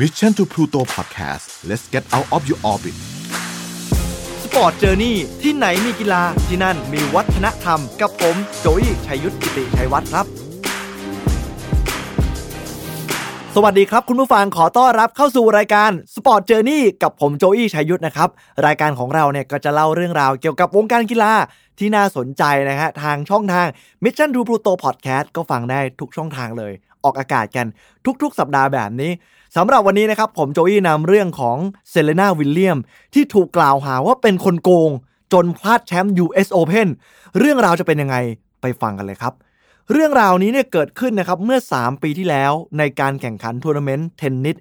Mission to Pluto Podcast let's get out of your orbit Sport Journey ที่ไหนมีกีฬาที่นั่นมีวัฒนธรรม กับผมโจอี้ชัยยุทธกิติชัยวัฒน์ครับ สวัสดีครับคุณผู้ฟังขอต้อนรับเข้าสู่รายการ Sport Journey กับผมโจอี้ชัยยุทธนะครับ รายการของเราเนี่ยก็จะเล่าเรื่องราวเกี่ยวกับวงการกีฬาที่น่าสนใจนะฮะทางช่องทาง Mission to Pluto Podcast ก็ฟังได้ทุกช่องทางเลย ออกอากาศกันทุกๆ สัปดาห์แบบนี้ สำหรับวันนี้นะครับ ผมโจอี้นำเรื่องของเซเลนาวิลเลียม ที่ถูกกล่าวหาว่าเป็นคนโกง จนพลาดแชมป์ US Open เรื่องราวจะเป็นยังไงไปฟังกันเลยครับ เรื่องราวนี้เนี่ยเกิดขึ้นนะครับเมื่อ 3 ปีที่แล้วในการแข่งขันทัวร์นาเมนต์เทนนิส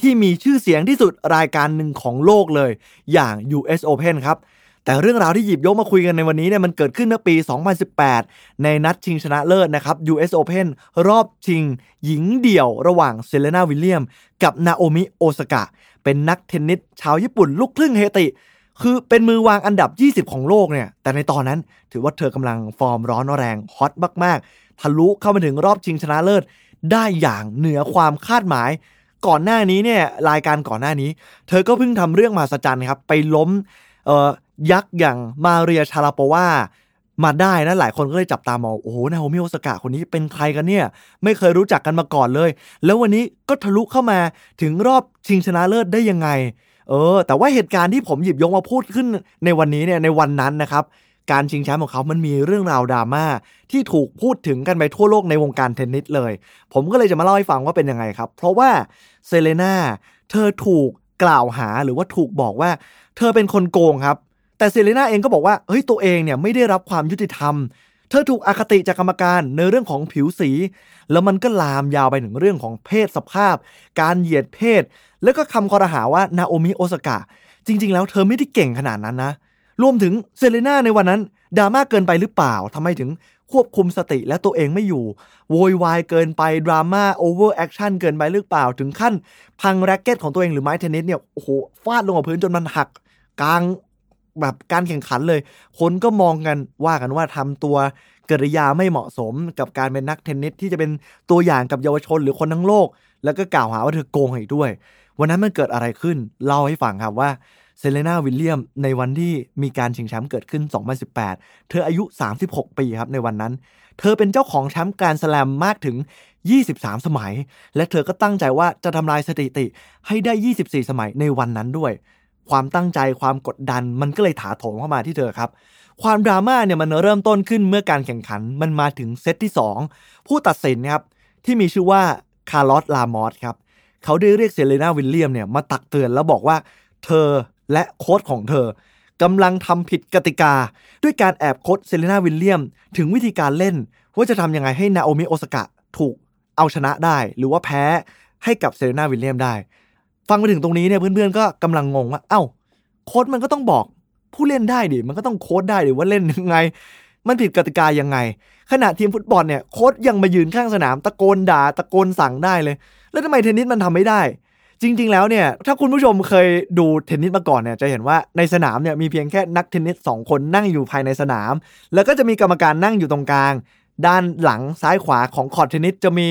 ที่มีชื่อเสียงที่สุดรายการหนึ่งของโลกเลย อย่าง US Open ครับ แต่เรื่องราวที่หยิบยกมาคุยกันในวันนี้เนี่ยมันเกิดขึ้นเมื่อปี 2018 ในนัดชิงชนะเลิศนะครับ US Open รอบชิง หญิงเดี่ยวระหว่างเซเลนาวิลเลียม กับนาโอมิโอซากะ เป็นนักเทนนิสชาวญี่ปุ่นลูกครึ่งเฮติ คือเป็นมือวางอันดับ 20 ของโลกเนี่ย แต่ในตอนนั้นถือว่าเธอกำลังฟอร์มร้อนแรงฮอตมากๆ ทะลุเข้ามาถึงรอบชิงชนะเลิศ ได้อย่างเหนือความคาดหมายก่อนหน้านี้เนี่ยรายการก่อนหน้านี้ เธอก็เพิ่งทำเรื่องมหัศจรรย์ครับ ไปล้มเอ่อ ยักษ์อย่างมาเรียชาลาโปวามาได้นะหลายคนก็เลยจับตามองโอ้โหนาโอมิโอสกะคนนี้เป็นใครกันเนี่ย ไม่เคยรู้จักกันมาก่อนเลย แล้ววันนี้ก็ทะลุเข้ามาถึงรอบชิงชนะเลิศได้ยังไง เออ แต่ว่าเหตุการณ์ที่ผมหยิบยกมาพูดขึ้นในวันนี้เนี่ยในวันนั้นนะครับ การชิงแชมป์ของเขามันมีเรื่องราวดราม่าที่ถูกพูดถึงกันไปทั่วโลกในวงการเทนนิสเลย ผมก็เลยจะมาเล่าให้ฟังว่าเป็นยังไงครับ เพราะว่าเซเลนาเธอถูกกล่าวหาหรือว่าถูกบอกว่า เธอเป็นคนโกงครับ แต่เซเลนาเองก็บอกว่าเฮ้ยตัวเองเนี่ยไม่ได้รับความยุติธรรม เธอถูกอคติจากกรรมการในเรื่องของผิวสี แล้วมันก็ลามยาวไปถึงเรื่องของเพศสภาพ การเหยียดเพศ แล้วก็คำคอรหาว่านาโอมิโอซากะจริง ๆ แล้วเธอไม่ได้เก่งขนาดนั้นนะ รวมถึงเซเลนาในวันนั้นดราม่าเกินไปหรือเปล่าทำไมถึงควบคุมสติและตัวเองไม่อยู่ โวยวายเกินไป ดราม่า over action เกินไปหรือเปล่า ถึงขั้นพังแร็กเก็ตของตัวเองหรือไม้เทนนิสเนี่ย โอ้โห ฟาดลงกับพื้นจนมันหัก กลาง แบบการแข่งขันเลย คนก็มองกันว่ากันว่าทำตัวกิริยาไม่เหมาะสมกับการเป็นนักเทนนิสที่จะเป็นตัวอย่างกับเยาวชนหรือคนทั้งโลก แล้วก็กล่าวหาว่าเธอโกงอีกด้วย วันนั้นมันเกิดอะไรขึ้น เล่าให้ฟังครับว่าเซเลนาวิลเลียมในวันที่มีการชิงแชมป์เกิดขึ้น 2018 เธออายุ 36 ปีครับในวันนั้น เธอเป็นเจ้าของแชมป์แกรนด์สแลมมากถึง 23 สมัย และเธอก็ตั้งใจว่าจะทำลายสถิติให้ได้ 24 สมัยในวันนั้นด้วย ความตั้งใจความกดดัน มันก็เลยถาโถมเข้ามาที่เธอครับ ความดราม่าเนี่ยมันเริ่มต้นขึ้นเมื่อการแข่งขันมันมาถึงเซตที่ 2 ผู้ตัดสินครับที่มีชื่อว่าคาร์ลอสลามอสครับเขาได้เรียกเซเลนาวิลเลียมเนี่ยมาตักเตือนแล้วบอกว่าเธอและโค้ชของเธอกำลังทำผิดกติกา ด้วยการแอบโค้ชเซเลนาวิลเลียม ถึงวิธีการเล่น ว่าจะทำยังไงให้นาโอมิโอซากะถูกเอาชนะได้ หรือว่าแพ้ให้กับเซเลนาวิลเลียมได้ ฟังไปถึงตรงนี้เนี่ยเพื่อนๆก็กำลังงงว่า เอ้าโค้ชมันก็ต้องบอกผู้เล่นได้ดิมันก็ต้องโค้ดได้ดิว่าเล่นยังไง มันผิดกติกายังไง ขณะทีมฟุตบอลเนี่ยโค้ชยังมายืนข้างสนามตะโกนด่าตะโกนสั่งได้เลย แล้วทำไมเทนนิสมันทำไม่ได้ จริง ๆ แล้วเนี่ยถ้าคุณผู้ชมเคยดูเทนนิสมาก่อนเนี่ยจะเห็นว่าในสนามเนี่ยมีเพียงแค่นักเทนนิสสองคนนั่งอยู่ภายในสนาม แล้วก็จะมีกรรมการนั่งอยู่ตรงกลาง ด้านหลังซ้ายขวาของคอร์ตเทนนิสจะมี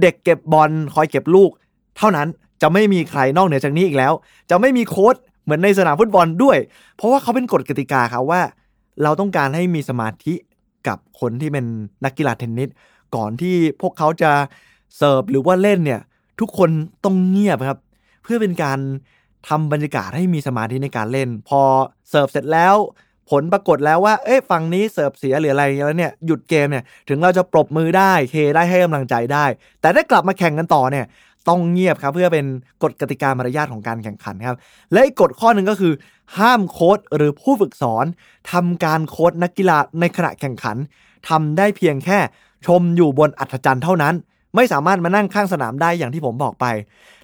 เด็กเก็บบอลคอยเก็บลูก เท่านั้น จะไม่มีใครนอกเหนือจากนี้อีกแล้ว จะไม่มีโค้ชเหมือนในสนามฟุตบอลด้วย เพราะว่าเขาเป็นกฎกติกาครับว่า เราต้องการให้มีสมาธิกับคนที่เป็นนักกีฬาเทนนิสก่อนที่พวกเขาจะเสิร์ฟหรือว่าเล่นเนี่ยทุกคนต้องเงียบครับ เพื่อเป็นการทำบรรยากาศให้มีสมาธิในการเล่น พอเสิร์ฟเสร็จแล้ว ผลปรากฏแล้วว่า เอ๊ะฝั่งนี้เสิร์ฟเสียหรืออะไรแล้วเนี่ยหยุดเกมเนี่ยถึงเราจะปรบมือได้เคได้ให้กำลังใจได้ แต่ถ้ากลับมาแข่งกันต่อเนี่ย ต้องเงียบครับ เพื่อเป็นกฎกติกามารยาทของการแข่งขันครับ และอีกกฎข้อหนึ่งก็คือ ห้ามโค้ชหรือผู้ฝึกสอนทำการโค้ชนักกีฬาในขณะแข่งขันทำได้เพียงแค่ชมอยู่บนอัฒจันทร์เท่านั้น ไม่สามารถมานั่งข้างสนามได้อย่างที่ผมบอกไป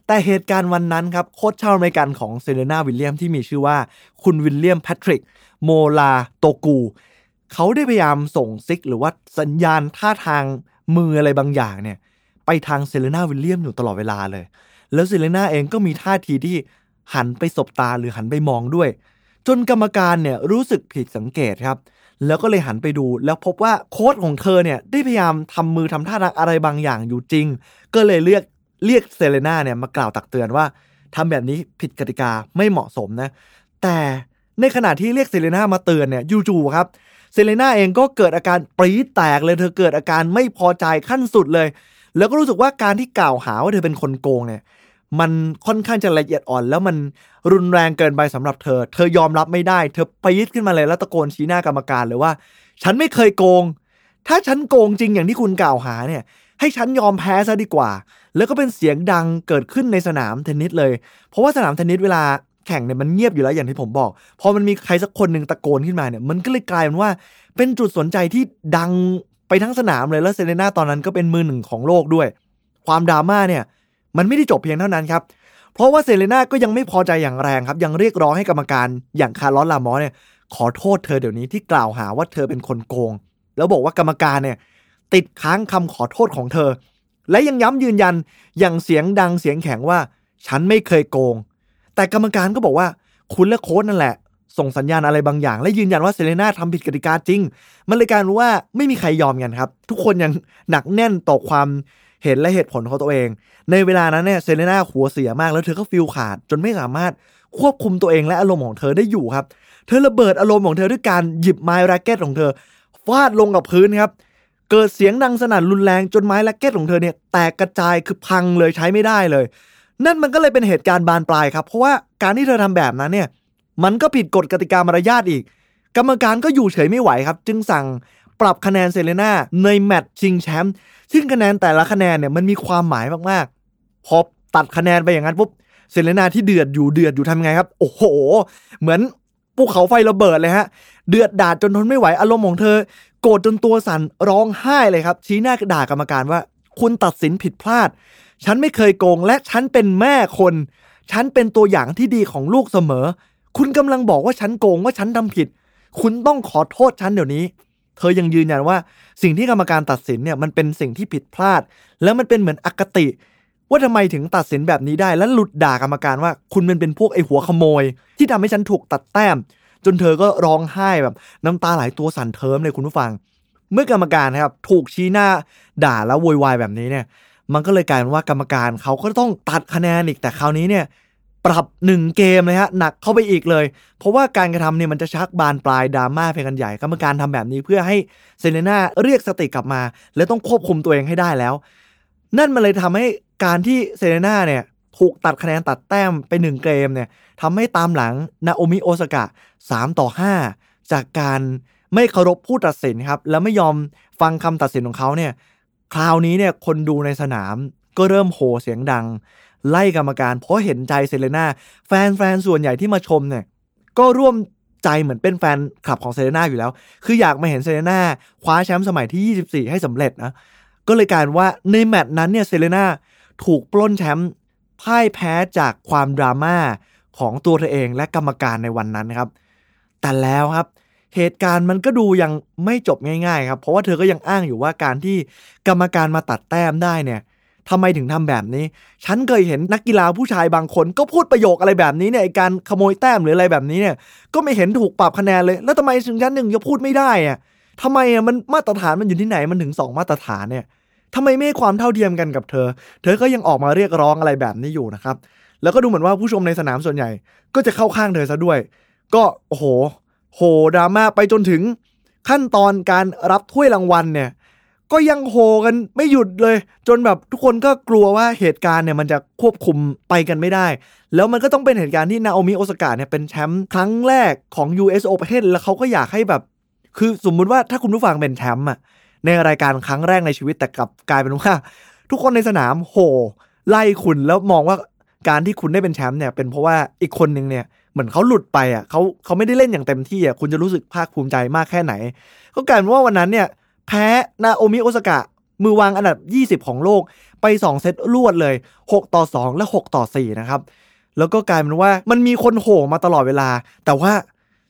แต่เหตุการณ์วันนั้นครับโค้ชชาวอเมริกันของเซเลนาวิลเลียมที่มีชื่อว่าคุณวิลเลียมแพทริกโมลาโตกูเขาได้พยายามส่งซิกหรือว่าสัญญาณท่าทางมืออะไรบางอย่างเนี่ย ไปทางเซเลนาวิลเลียมอยู่ตลอดเวลาเลย แล้วเซเลนาเองก็มีท่าทีที่หันไปสบตาหรือหันไปมองด้วย จนกรรมการเนี่ยรู้สึกผิดสังเกตครับ แล้วก็เลยหันไปดูแล้วพบว่าโค้ชของเธอเนี่ยได้พยายามทำมือทำท่าทางอะไรบางอย่างอยู่จริง ก็เลยเรียกเรียกเซเลนาเนี่ยมากล่าวตักเตือนว่าทำแบบนี้ผิดกติกาไม่เหมาะสมนะ แต่ในขณะที่เรียกเซเลนามาเตือนเนี่ยจู่ๆครับเซเลนาเองก็เกิดอาการปรี๊ดแตกเลยเธอเกิดอาการไม่พอใจขั้นสุดเลย แล้วก็รู้สึกว่าการที่กล่าวหาว่าเธอเป็นคนโกงเนี่ย มันค่อนข้างจะละเอียดอ่อน แล้วมันรุนแรงเกินไปสำหรับเธอ เธอยอมรับไม่ได้ เธอไปรี๊ดขึ้นมาเลยแล้วตะโกนชี้หน้ากรรมการเลยว่า ฉันไม่เคยโกง ถ้าฉันโกงจริงอย่างที่คุณกล่าวหาเนี่ย ให้ฉันยอมแพ้ซะดีกว่า แล้วก็เป็นเสียงดังเกิดขึ้นในสนามเทนนิสเลย เพราะว่าสนามเทนนิสเวลาแข่งเนี่ยมันเงียบอยู่แล้วอย่างที่ผมบอก พอมันมีใครสักคนหนึ่งตะโกนขึ้นมาเนี่ย มันก็เลยกลายเป็นว่าเป็นจุดสนใจที่ดัง ไปทั้งสนามเลยแล้วเซเลน่าตอนนั้นก็เป็นมือหนึ่งของโลกด้วย ความดราม่าเนี่ยมันไม่ได้จบเพียงเท่านั้นครับ เพราะว่าเซเลน่าก็ยังไม่พอใจอย่างแรงครับ ยังเรียกร้องให้กรรมการอย่างคาร์ลอสลามอสเนี่ยขอโทษเธอเดี๋ยวนี้ที่กล่าวหาว่าเธอเป็นคนโกง แล้วบอกว่ากรรมการเนี่ยติดค้างคำขอโทษของเธอ และยังย้ำยืนยันอย่างเสียงดังเสียงแข็งว่า ฉันไม่เคยโกง แต่กรรมการก็บอกว่าคุณและโค้ชนั่นแหละ ส่งสัญญาณอะไรบางอย่าง และยืนยันว่าเซเลน่าทำผิดกติกาจริง มันเลยกลายเป็นว่าไม่มีใครยอมกันครับ ทุกคนยังหนักแน่นต่อความเห็นและเหตุผลของตัวเอง ในเวลานั้นเนี่ยเซเลน่าหัวเสียมากแล้วเธอก็ฟิวส์ขาด จนไม่สามารถควบคุมตัวเองและอารมณ์ของเธอได้อยู่ครับ เธอระเบิดอารมณ์ของเธอด้วยการหยิบไม้แร็กเก็ตของเธอฟาดลงกับพื้นครับเกิดเสียงดังสนั่นรุนแรงจนไม้แร็กเก็ตของเธอเนี่ยแตกกระจายคือพังเลยใช้ไม่ได้เลย นั่นมันก็เลยเป็นเหตุการณ์บานปลายครับ เพราะว่าการที่เธอทำแบบนั้นเนี่ย มันก็ผิดกฎกติกามารยาทอีก กรรมการก็อยู่เฉยไม่ไหวครับ จึงสั่งปรับคะแนนเซเลน่าในแมตช์ชิงแชมป์ซึ่งคะแนนแต่ละคะแนนเนี่ยมันมีความหมายมากๆพอตัดคะแนนไปอย่างนั้นปุ๊บเซเลนาที่เดือดอยู่เดือดอยู่ทำไงครับ โอ้โห เหมือนภูเขาไฟระเบิดเลยฮะ เดือดดาดจนทนไม่ไหวอารมณ์ของเธอ โกรธจนตัวสั่นร้องไห้เลยครับ ชี้หน้าด่ากรรมการว่า คุณตัดสินผิดพลาด ฉันไม่เคยโกงและฉันเป็นแม่คน ฉันเป็นตัวอย่างที่ดีของลูกเสมอ คุณกำลังบอกว่าฉันโกงว่าฉันทำผิด คุณต้องขอโทษฉันเดี๋ยวนี้ เธอยังยืนยันว่าสิ่งที่กรรมการตัดสินเนี่ยมันเป็นสิ่งที่ผิดพลาด แล้วมันเป็นเหมือนอคติ ว่าทำไมถึงตัดสินแบบนี้ได้ แล้วหลุดด่ากรรมการว่า คุณมันเป็นพวกไอหัวขโมย ที่ทำให้ฉันถูกตัดแต้ม จนเธอก็ร้องไห้แบบน้ำตาไหลตัวสั่นเทิมเลยคุณผู้ฟัง เมื่อกรรมการนะครับถูกชี้หน้าด่าแล้วโวยวายแบบนี้เนี่ยมันก็เลยกลายเป็นว่ากรรมการเขาก็ต้องตัดคะแนนอีกแต่คราวนี้เนี่ย ปรับหนึ่งเกมเลยฮะหนักเข้าไปอีกเลย เพราะว่าการกระทำเนี่ยมันจะชักบานปลายดราม่าไปกันใหญ่กรรมการทำแบบนี้เพื่อให้เซเลน่าเรียกสติกลับมา และต้องควบคุมตัวเองให้ได้แล้ว นั่นมันเลยทำให้การที่เซเลน่าเนี่ยถูกตัดคะแนนตัดแต้มไปหนึ่งเกมเนี่ยทำให้ตามหลังนาโอมิโอซากะ3ต่อ 5 จากการไม่เคารพผู้ตัดสินครับ แล้วไม่ยอมฟังคำตัดสินของเขาเนี่ยคราวนี้เนี่ยคนดูในสนามก็เริ่มโห่เสียงดัง ไล่กรรมการ เพราะเห็นใจเซเลน่าแฟนๆส่วนใหญ่ที่มาชมเนี่ยก็ร่วมใจเหมือนเป็นแฟนคลับของเซเลน่าอยู่แล้ว คืออยากมาเห็นเซเลน่าคว้าแชมป์สมัยที่ 24 ให้สำเร็จนะ ก็เลยกลายว่าในแมตช์นั้นเนี่ยเซเลน่าถูกปล้นแชมป์พ่ายแพ้จากความดราม่าของตัวเธอเองและกรรมการในวันนั้นครับ แต่แล้วครับ เหตุการณ์มันก็ดูยังไม่จบง่ายๆครับ เพราะว่าเธอก็ยังอ้างอยู่ว่าการที่กรรมการมาตัดแต้มได้เนี่ย ทำไมถึงทำแบบนี้ ฉันเคยเห็นนักกีฬาผู้ชายบางคน ก็พูดประโยคอะไรแบบนี้เนี่ยการขโมยแต้มหรืออะไรแบบนี้เนี่ย ก็ไม่เห็นถูกปรับคะแนนเลย แล้วทำไมถึงฉันหนึ่งจะพูดไม่ได้อะทำไมอะมันมาตรฐานมันอยู่ที่ไหนมันถึงสองมาตรฐานเนี่ยทำไมไม่ให้ความเท่าเทียมกันกับเธอ เธอก็ยังออกมาเรียกร้องอะไรแบบนี้อยู่นะครับ แล้วก็ดูเหมือนว่าผู้ชมในสนามส่วนใหญ่ ก็จะเข้าข้างเธอซะด้วย ก็โอ้โห โหดราม่าไปจนถึงขั้นตอนการรับถ้วยรางวัลเนี่ย ก็ยังโหกันไม่หยุดเลย จนแบบทุกคนก็กลัวว่าเหตุการณ์เนี่ยมันจะควบคุมไปกันไม่ได้ แล้วมันก็ต้องเป็นเหตุการณ์ที่นาโอมิโอสกาเนี่ยเป็นแชมป์ครั้งแรกของ US Open แล้วเขาก็อยากให้แบบ คือสมมุติว่าถ้าคุณผู้ฟังเป็นแชมป์อะในรายการครั้งแรกในชีวิตแต่กลับกลายเป็นว่า ทุกคนในสนามโหไล่คุณแล้วมองว่าการที่คุณได้เป็นแชมป์เนี่ยเป็นเพราะว่าอีกคนนึงเนี่ยเหมือนเขาหลุดไปอะเขาเขาไม่ได้เล่นอย่างเต็มที่อะคุณจะรู้สึกภาคภูมิใจมากแค่ไหน ก็กลายเป็นว่าวันนั้นเนี่ย แพ้นาโอมิโอซากะมือวางอันดับ 20 ของโลกไป 2 เซตรวดเลย 6 ต่อ 2 และ 6 ต่อ 4 นะครับ แล้วก็กลายเป็นว่ามันมีคนโห่มาตลอดเวลา แต่ว่า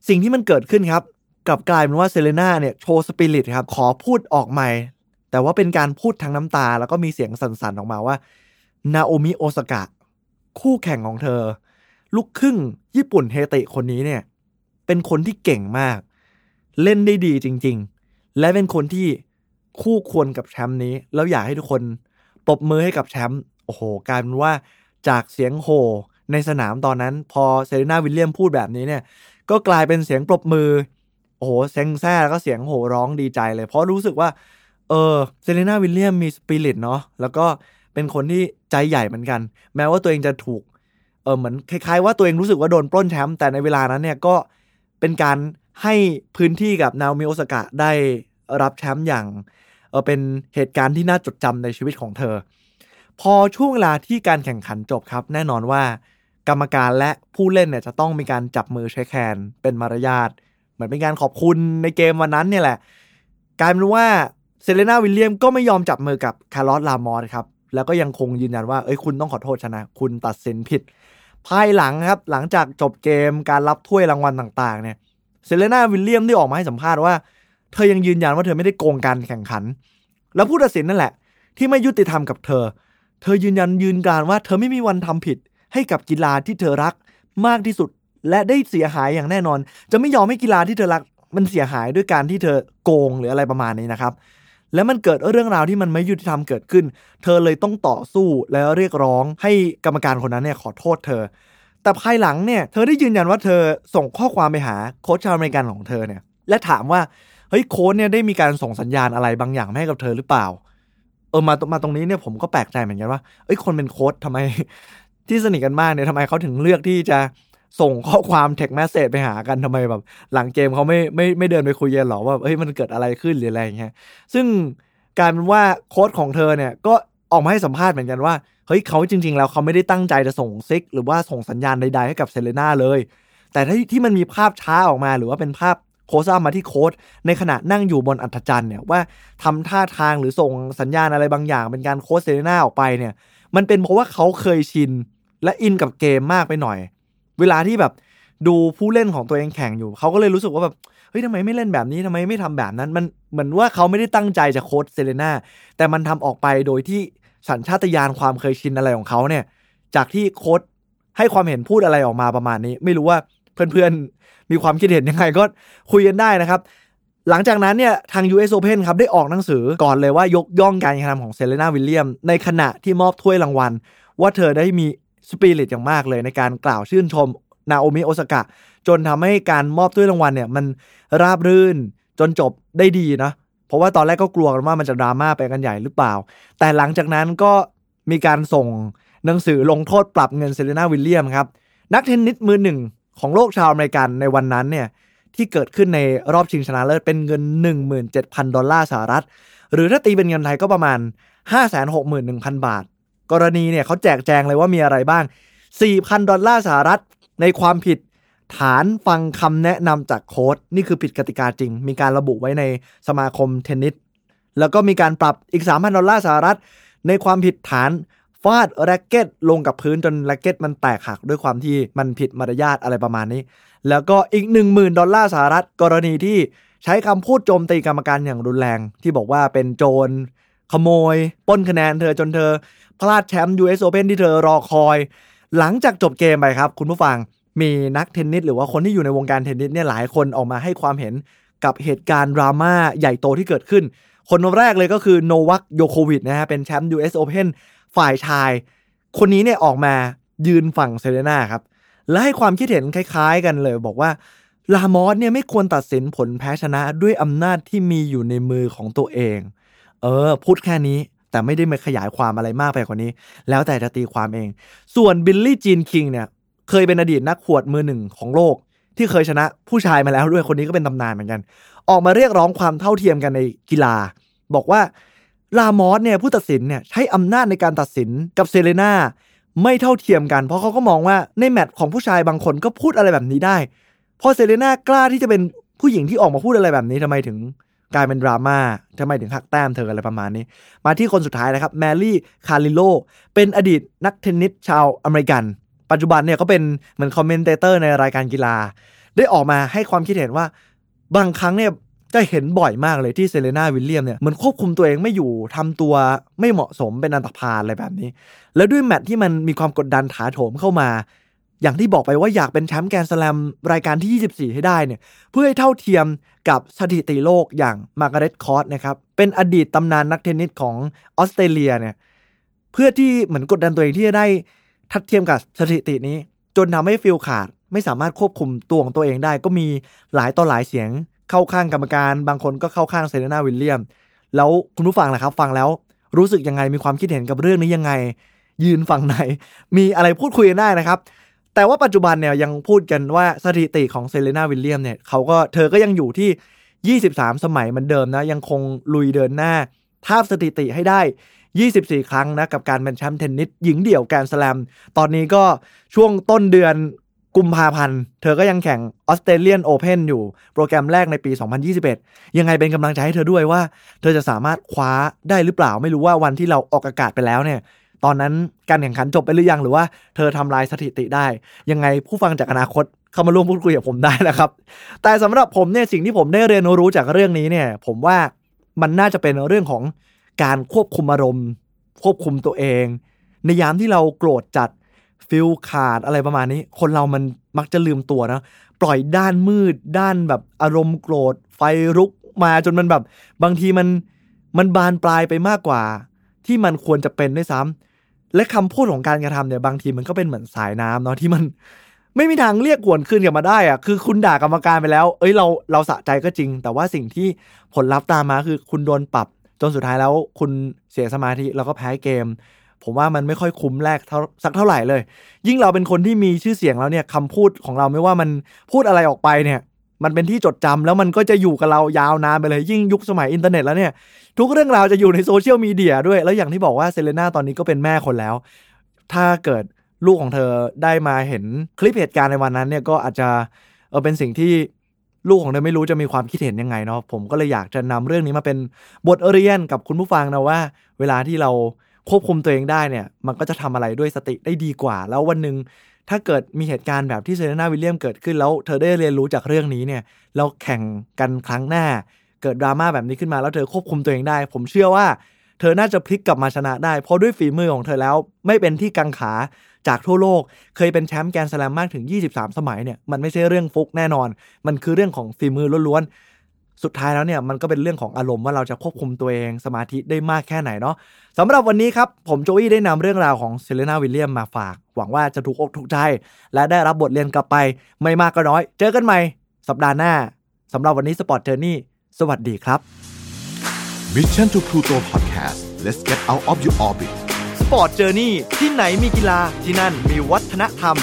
สิ่งที่มันเกิดขึ้นครับกลับกลายเป็นว่าเซเลน่าเนี่ยโชว์สปิริตครับขอพูดออกไมค์ แต่ว่าเป็นการพูดทั้งน้ำตา แล้วก็มีเสียงสั่นๆออกมาว่านาโอมิโอซากะคู่แข่งของเธอ ลูกครึ่งญี่ปุ่นเฮติคนนี้เนี่ยเป็นคนที่เก่งมาก เล่นได้ดีจริง ๆ และเป็นคนที่คู่ควรกับแชมป์นี้ แล้วอยากให้ทุกคนปรบมือให้กับแชมป์โอ้โหกลายเป็นว่าจากเสียงโห่ในสนามตอนนั้น พอเซเรนาวิลเลียมพูดแบบนี้เนี่ย ก็กลายเป็นเสียงปรบมือ โอ้โหเซ็งแซ่แล้วก็เสียงโห่ร้องดีใจเลย เพราะรู้สึกว่า เออเซเรนาวิลเลียมมีสปิริตเนาะแล้วก็เป็นคนที่ใจใหญ่เหมือนกัน แม้ว่าตัวเองจะถูกเออเหมือนคล้ายๆว่าตัวเองรู้สึกว่าโดนปล้นแชมป์แต่ในเวลานั้นเนี่ยก็เป็นการ ให้พื้นที่กับนาโอมิโอซากะได้รับแชมป์อย่างเออเป็นเหตุการณ์ที่น่าจดจำในชีวิตของเธอ พอช่วงเวลาที่การแข่งขันจบครับ แน่นอนว่า กรรมการและผู้เล่นเนี่ยจะต้องมีการจับมือ shake hand เป็นมารยาทเหมือนเป็นการขอบคุณในเกมวันนั้นเนี่ยแหละกลายเป็นว่าเซเลนาวิลเลียมก็ไม่ยอมจับมือกับคาร์ลอสลามอสครับแล้วก็ยังคงยืนยันว่าเอ้ยคุณต้องขอโทษฉันนะ คุณตัดสินผิด ภายหลังครับ หลังจากจบเกมการรับถ้วยรางวัลต่าง ๆ เนี่ย เซเลนาวิลเลียมได้ออกมาให้สัมภาษณ์ว่า เธอยังยืนยันว่าเธอไม่ได้โกงการแข่งขัน แล้วผู้ตัดสินนั่นแหละ ที่ไม่ยุติธรรมกับเธอ เธอยืนยันยืนการว่าเธอไม่มีวันทำผิด ให้กับกีฬาที่เธอรักมากที่สุด และได้เสียหายอย่างแน่นอน จะไม่ยอมให้กีฬาที่เธอรัก มันเสียหายด้วยการที่เธอโกงหรืออะไรประมาณนี้นะครับแล้วมันเกิดเรื่องราวที่มันไม่ยุติธรรมเกิดขึ้น เธอเลยต้องต่อสู้และเรียกร้องให้กรรมการคนนั้นเนี่ยขอโทษเธอ แต่ภายหลังเนี่ยเธอได้ยืนยันว่าเธอส่งข้อความไปหาโค้ชชาวอเมริกันของเธอเนี่ย และถามว่าเฮ้ยโค้ชเนี่ยได้มีการส่งสัญญาณอะไรบางอย่างให้กับเธอหรือเปล่า เออมามาตรงนี้เนี่ยผมก็แปลกใจเหมือนกันว่าเอ้ยคนเป็นโค้ชทำไม ที่สนิทกันมากเนี่ยทำไมเขาถึงเลือกที่จะส่งข้อความ text message ไปหากันทำไมแบบ หลังเกมเขาไม่ไม่ไม่เดินไปคุยกันหรอว่าเฮ้ยมันเกิดอะไรขึ้นหรืออะไรอย่างเงี้ยซึ่งกลายเป็นว่าโค้ชของเธอเนี่ยก็ ออกมาให้สัมภาษณ์เหมือนกันว่า เฮ้ยเขาจริง ๆ แล้วเขาไม่ได้ตั้งใจจะส่งซิก หรือว่าส่งสัญญาณใดๆให้กับเซเลน่าเลย แต่ที่ที่มันมีภาพช้าออกมาหรือว่าเป็นภาพ close มาที่โค้ชในขณะนั่งอยู่บนอัฒจันทร์เนี่ยว่าทำท่าทางหรือส่งสัญญาณอะไรบางอย่าง เป็นการโค้ชเซเลน่าออกไปเนี่ย มันเป็นเพราะว่าเขาเคยชินและอินกับเกมมากไปหน่อย เวลาที่แบบดูผู้เล่นของตัวเองแข่งอยู่ เขาก็เลยรู้สึกว่าแบบ เฮ้ยทำไมไม่เล่นแบบนี้ทำไมไม่ทำแบบนั้น มันเหมือนว่าเขาไม่ได้ตั้งใจจะโค้ชเซเลน่าแต่มันทำออกไปโดยที่สัญชาตญาณความเคยชินอะไรของเขาเนี่ย จากที่โค้ชให้ความเห็นพูดอะไรออกมาประมาณนี้ ไม่รู้ว่าเพื่อนๆ มีความคิดเห็นยังไงก็คุยกันได้นะครับ หลังจากนั้นเนี่ยทาง US Open ครับได้ออกหนังสือก่อนเลยว่ายกย่องการกระทำของเซเลนาวิลเลียม ในขณะที่มอบถ้วยรางวัล ว่าเธอได้มีสปิริตอย่างมากเลยในการกล่าวชื่นชมนาโอมิโอซากะ จนทำให้การมอบถ้วยรางวัลเนี่ยมันราบรื่นจนจบได้ดีนะ เพราะว่าตอนแรกก็กลัวกันว่ามันจะดราม่าไปกันใหญ่หรือเปล่า แต่หลังจากนั้นก็มีการส่งหนังสือลงโทษปรับเงินเซเลนาวิลเลียมครับ นักเทนนิสมือหนึ่งของโลกชาวอเมริกันในวันนั้นเนี่ยที่เกิดขึ้นในรอบชิงชนะเลิศเป็นเงิน 17,000 ดอลลาร์สหรัฐ หรือถ้าตีเป็นเงินไทยก็ประมาณ 561,000 บาท กรณีเนี่ยเขาแจกแจงเลยว่ามีอะไรบ้าง 4,000 ดอลลาร์สหรัฐในความผิด ฐานฟังคำแนะนำจากโค้ชนี่คือผิดกติกาจริง มีการระบุไว้ในสมาคมเทนนิสแล้วก็มีการปรับอีก 3,000 ดอลลาร์สหรัฐ ในความผิดฐานฟาดแร็กเก็ตลงกับพื้นจนแร็กเก็ตมันแตกหักด้วยความที่มันผิดมารยาทอะไรประมาณนี้ แล้วก็อีก 10,000 ดอลลาร์สหรัฐ กรณีที่ใช้คำพูดโจมตีกรรมการอย่างรุนแรง ที่บอกว่าเป็นโจร ขโมย ปล้นคะแนนเธอจนเธอ พลาดแชมป์ US Open ที่เธอรอคอย หลังจากจบเกมไปครับ คุณผู้ฟัง มีนักเทนนิสหรือว่าคนที่อยู่ในวงการเทนนิสเนี่ยหลายคนออกมาให้ความเห็นกับเหตุการณ์ดราม่าใหญ่โตที่เกิดขึ้น คนแรกเลยก็คือโนวัคโยโควิดนะฮะเป็นแชมป์ US Open ฝ่ายชาย คนนี้เนี่ยออกมายืนฝั่งเซเรนาครับ และให้ความคิดเห็นคล้ายๆ กันเลย บอกว่าลามอสเนี่ยไม่ควรตัดสินผลแพ้ชนะด้วยอำนาจที่มีอยู่ในมือของตัวเอง เออ พูดแค่นี้แต่ไม่ได้มาขยายความอะไรมากไปกว่านี้ แล้วแต่จะตีความเอง ส่วนบิลลี่จีนคิงเนี่ย เคยเป็นอดีตนักหวดมือหนึ่งของโลก ที่เคยชนะผู้ชายมาแล้วด้วยคนนี้ก็เป็นตำนานเหมือนกัน ออกมาเรียกร้องความเท่าเทียมกันในกีฬา บอกว่ารามอสเนี่ยผู้ตัดสินเนี่ยใช้อำนาจในการตัดสินกับเซเลนาไม่เท่าเทียมกัน เพราะเขาก็มองว่าในแมตช์ของผู้ชายบางคนก็พูดอะไรแบบนี้ได้พอเซเลน่ากล้าที่จะเป็นผู้หญิงที่ออกมาพูดอะไรแบบนี้ทำไมถึงกลายเป็นดราม่าทำไมถึงหักแต้มเธออะไรประมาณนี้ มาที่คนสุดท้ายนะครับแมรี่คาริโลเป็นอดีตนักเทนนิสชาวอเมริกัน ปัจจุบันเนี่ยก็เป็นเหมือน commentator ในรายการกีฬา ได้ออกมาให้ความคิดเห็นว่า บางครั้งเนี่ยจะเห็นบ่อยมากเลยที่เซเลนาวิลเลียมเนี่ยเหมือนควบคุมตัวเองไม่อยู่ทำตัวไม่เหมาะสมเป็นอันตรพาลอะไรแบบนี้ แล้วด้วยแมตช์ที่มันมีความกดดันถาโถมเข้ามา อย่างที่บอกไปว่าอยากเป็นแชมป์แกรนด์สแลมรายการที่ 24 ให้ได้เนี่ยเพื่อให้เท่าเทียมกับสถิติโลกอย่างมาร์กาเร็ตคอร์ตนะครับเป็นอดีตตำนานนักเทนนิสของออสเตรเลียเนี่ยเพื่อที่เหมือนกดดันตัวเองที่จะได้ ทัดเทียมกับสถิตินี้ จนทำให้ฟิวส์ขาดไม่สามารถควบคุมตัวของตัวเองได้ ก็มีหลายต่อหลายเสียงเข้าข้างกรรมการ บางคนก็เข้าข้างเซเรนาวิลเลียม แล้วคุณผู้ฟังล่ะครับ ฟังแล้วรู้สึกยังไงมีความคิดเห็นกับเรื่องนี้ยังไง ยืนฝั่งไหน มีอะไรพูดคุยกันได้นะครับ แต่ว่าปัจจุบันเนี่ยยังพูดกันว่าสถิติของเซเลนาวิลเลียมเนี่ยเขาก็เธอก็ยังอยู่ที่ 23 สมัยเหมือนเดิมนะยังคงลุยเดินหน้าทาบสถิติให้ได้ 24 ครั้งนะกับการเป็นแชมป์เทนนิสหญิงเดี่ยวแกรนด์สแลมตอนนี้ก็ช่วงต้นเดือนกุมภาพันธ์ เธอก็ยังแข่งออสเตรเลียนโอเพนอยู่ โปรแกรมแรกในปี 2021 ยังไงเป็นกำลังใจให้เธอด้วยว่า เธอจะสามารถคว้าได้หรือเปล่า ไม่รู้ว่าวันที่เราออกอากาศไปแล้วเนี่ย ตอนนั้นการแข่งขันจบไปหรือยังหรือว่าเธอทำลายสถิติได้ ยังไงผู้ฟังจากอนาคตเข้ามาร่วมพูดคุยกับผมได้นะครับ แต่สำหรับผมเนี่ยสิ่งที่ผมได้เรียนรู้จากเรื่องนี้เนี่ย ผมว่ามันน่าจะเป็นเรื่องของ การควบคุมอารมณ์ ควบคุมตัวเอง ในยามที่เราโกรธจัดฟิลขาดอะไรประมาณนี้ คนเรามันมักจะลืมตัวนะปล่อยด้านมืด ด้านแบบอารมณ์โกรธ ไฟรุกมาจนมันแบบ บางทีมันมันบานปลายไปมากกว่า ที่มันควรจะเป็นด้วยซ้ำและคำพูดของการกระทำเนี่ยบางทีมันก็เป็นเหมือนสายน้ำเนาะที่มันไม่มีทางเรียกหวนคืนกลับมาได้อะคือคุณด่ากรรมการไปแล้ว เอ้ยเราเราสะใจก็จริง แต่ว่าสิ่งที่ผลลัพธ์ตามมาคือคุณโดนปรับ สุดท้ายแล้วคุณเสียสมาธิแล้วก็แพ้เกม ผมว่ามันไม่ค่อยคุ้มแลกเท่าสักเท่าไหร่เลย ยิ่งเราเป็นคนที่มีชื่อเสียงแล้วเนี่ยคำพูดของเราไม่ว่ามันพูดอะไรออกไปเนี่ย มันเป็นที่จดจำแล้วมันก็จะอยู่กับเรายาวนานไปเลย ยิ่งยุคสมัยอินเทอร์เน็ตแล้วเนี่ย ทุกเรื่องราวจะอยู่ในโซเชียลมีเดียด้วย แล้วอย่างที่บอกว่าเซเลน่าตอนนี้ก็เป็นแม่คนแล้ว ถ้าเกิดลูกของเธอได้มาเห็นคลิปเหตุการณ์ในวันนั้นเนี่ยก็อาจจะเออเป็นสิ่งที่ ลูกของเธอไม่รู้จะมีความคิดเห็นยังไงเนาะผมก็เลยอยากจะนำเรื่องนี้มาเป็นบทเรียนกับคุณผู้ฟังนะว่า เวลาที่เราควบคุมตัวเองได้เนี่ย มันก็จะทำอะไรด้วยสติได้ดีกว่า แล้ววันหนึ่งถ้าเกิดมีเหตุการณ์แบบที่เซเรนาวิลเลียมเกิดขึ้นแล้วเธอได้เรียนรู้จากเรื่องนี้เนี่ยแล้วแข่งกันครั้งหน้า เกิดดราม่าแบบนี้ขึ้นมาแล้วเธอควบคุมตัวเองได้ ผมเชื่อว่า เธอน่าจะพลิกกลับมาชนะได้ เพราะด้วยฝีมือของเธอแล้วไม่เป็นที่กังขา จากทั่วโลกเคยเป็นแชมป์แกนสแลมมากถึง 23 สมัยเนี่ยมันไม่ใช่เรื่องฟุกแน่นอน มันคือเรื่องของฝีมือล้วนๆ สุดท้ายแล้วเนี่ยมันก็เป็นเรื่องของอารมณ์ว่าเราจะควบคุมตัวเองสมาธิได้มากแค่ไหนเนาะสำหรับวันนี้ครับ ผมโจอี้ได้นำเรื่องราวของเซเลนาวิลเลียมมาฝาก หวังว่าจะถูกอกถูกใจ และได้รับบทเรียนกลับไปไม่มากก็น้อย เจอกันใหม่ สัปดาห์หน้าสำหรับวันนี้ Sport Journey สวัสดีครับ Mission to Pluto Podcast let's get out of your orbit Sport Journey ที่ไหนมีกีฬาที่นั่นมีวัฒนธรรม